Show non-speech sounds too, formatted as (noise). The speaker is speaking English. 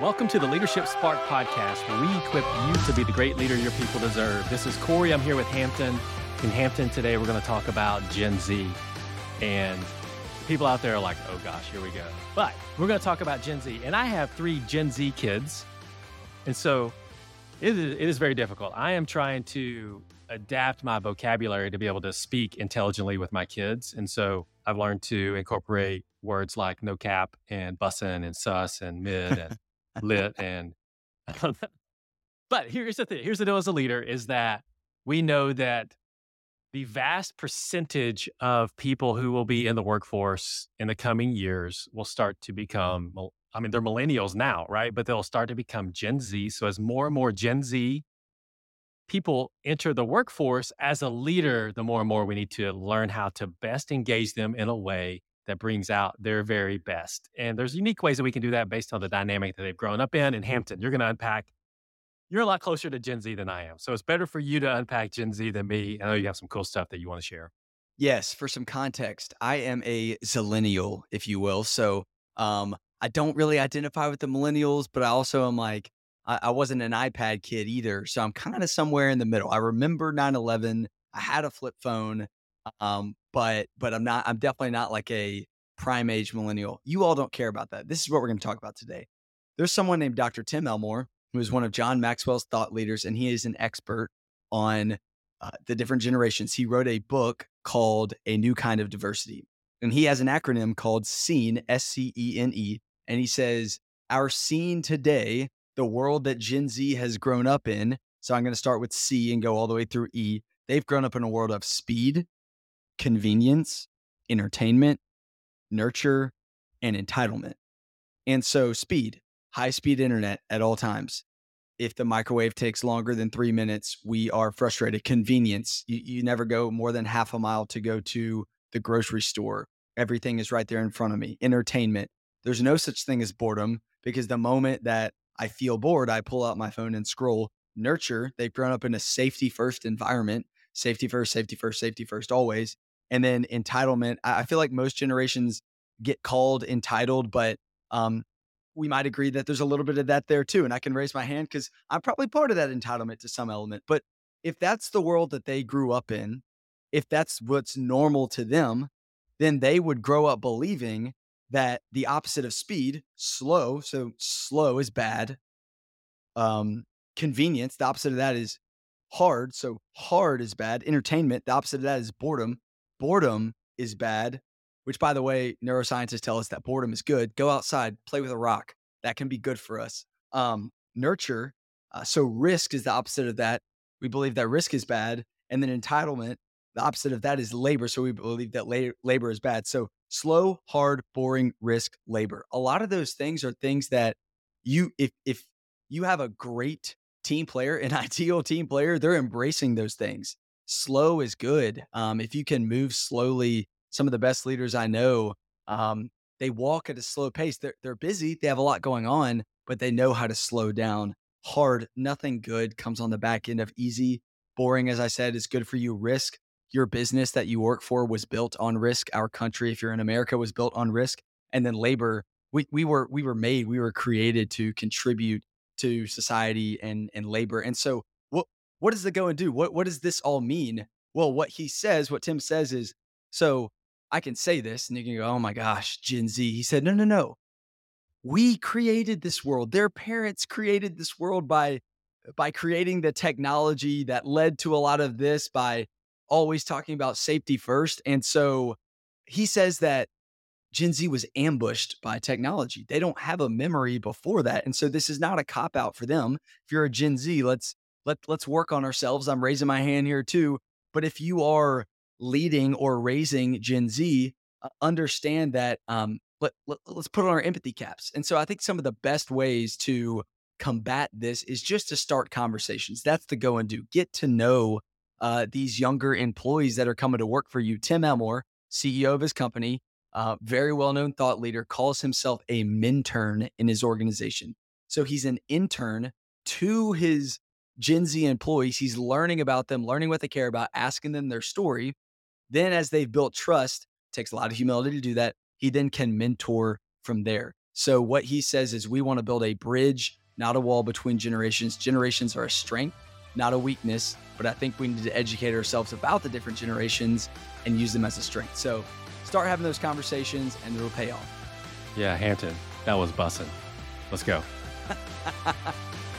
Welcome to the Leadership Spark podcast, where we equip you to be the great leader your people deserve. This is Corey. I'm here with Hampton. In Hampton today, we're going to talk about Gen Z. And people out there are like, oh gosh, here we go. But we're going to talk about Gen Z. And I have three Gen Z kids. And so it is, it is very difficult. I am trying to adapt my vocabulary to be able to speak intelligently with my kids. And so I've learned to incorporate words like no cap and bussin' and sus and mid and lit and (laughs) but here's the thing here's the deal as a leader is that we know that the vast percentage of people who will be in the workforce in the coming years will start to become i mean they're millennials now right? But they'll start to become gen z. So as more and more gen z people enter the workforce as a leader the more and more we need to learn how to best engage them in a way that brings out their very best. And there's unique ways that we can do that based on the dynamic that they've grown up in. In Hampton, you're going to unpack. You're a lot closer to Gen Z than I am. So it's better for you to unpack Gen Z than me. I know you have some cool stuff that you want to share. Yes, for some context, I am a zillennial, if you will. So um, I don't really identify with the millennials, but I also am like, I, I wasn't an iPad kid either. So I'm kind of somewhere in the middle. I remember 9 11. I had a flip phone. Um, but but I'm not. I'm definitely not like a prime age millennial. You all don't care about that. This is what we're going to talk about today. There's someone named Dr. Tim Elmore who is one of John Maxwell's thought leaders, and he is an expert on uh, the different generations. He wrote a book called A New Kind of Diversity, and he has an acronym called SCENE, S C E N E, and he says our scene today, the world that Gen Z has grown up in. So I'm going to start with C and go all the way through E. They've grown up in a world of speed, convenience, entertainment, nurture, and entitlement. And so, speed, high speed internet at all times. If the microwave takes longer than three minutes, we are frustrated. Convenience, you, you never go more than half a mile to go to the grocery store. Everything is right there in front of me. Entertainment, there's no such thing as boredom because the moment that I feel bored, I pull out my phone and scroll. Nurture, they've grown up in a safety first environment. Safety first, safety first, safety first, always. And then entitlement, I feel like most generations get called entitled, but um, we might agree that there's a little bit of that there too. And I can raise my hand because I'm probably part of that entitlement to some element. But if that's the world that they grew up in, if that's what's normal to them, then they would grow up believing that the opposite of speed, slow, so slow is bad. Um, convenience, the opposite of that is hard, so hard is bad. Entertainment, the opposite of that is boredom boredom is bad, which by the way, neuroscientists tell us that boredom is good. Go outside, play with a rock. That can be good for us. Um, nurture. Uh, so risk is the opposite of that. We believe that risk is bad. And then entitlement, the opposite of that is labor. So we believe that la- labor is bad. So slow, hard, boring, risk, labor. A lot of those things are things that you, if, if you have a great team player, an (laughs) ideal team player, they're embracing those things slow is good. Um, if you can move slowly, some of the best leaders I know, um, they walk at a slow pace. They're, they're busy, they have a lot going on, but they know how to slow down. Hard, nothing good comes on the back end of easy. Boring, as I said, is good for you. Risk, your business that you work for was built on risk. Our country, if you're in America, was built on risk. And then labor, we, we were we were made, we were created to contribute to society and and labor. And so what does the go and do? What what does this all mean? Well, what he says, what Tim says is, so I can say this, and you can go, oh my gosh, Gen Z. He said, no, no, no. We created this world. Their parents created this world by by creating the technology that led to a lot of this by always talking about safety first. And so he says that Gen Z was ambushed by technology. They don't have a memory before that. And so this is not a cop out for them. If you're a Gen Z, let's let let's work on ourselves. I'm raising my hand here too. But if you are leading or raising Gen Z, uh, understand that um, let, let, let's put on our empathy caps. And so I think some of the best ways to combat this is just to start conversations. That's the go and do. Get to know uh, these younger employees that are coming to work for you. Tim Elmore, CEO of his company, uh, very well known thought leader, calls himself a mentern in his organization. So he's an intern to his Gen Z employees. He's learning about them, learning what they care about, asking them their story. Then, as they've built trust, takes a lot of humility to do that. He then can mentor from there. So what he says is we want to build a bridge, not a wall between generations. Generations are a strength, not a weakness. But I think we need to educate ourselves about the different generations and use them as a strength. So start having those conversations and it'll pay off. Yeah, Hampton, that was bussin'. Let's go. (laughs)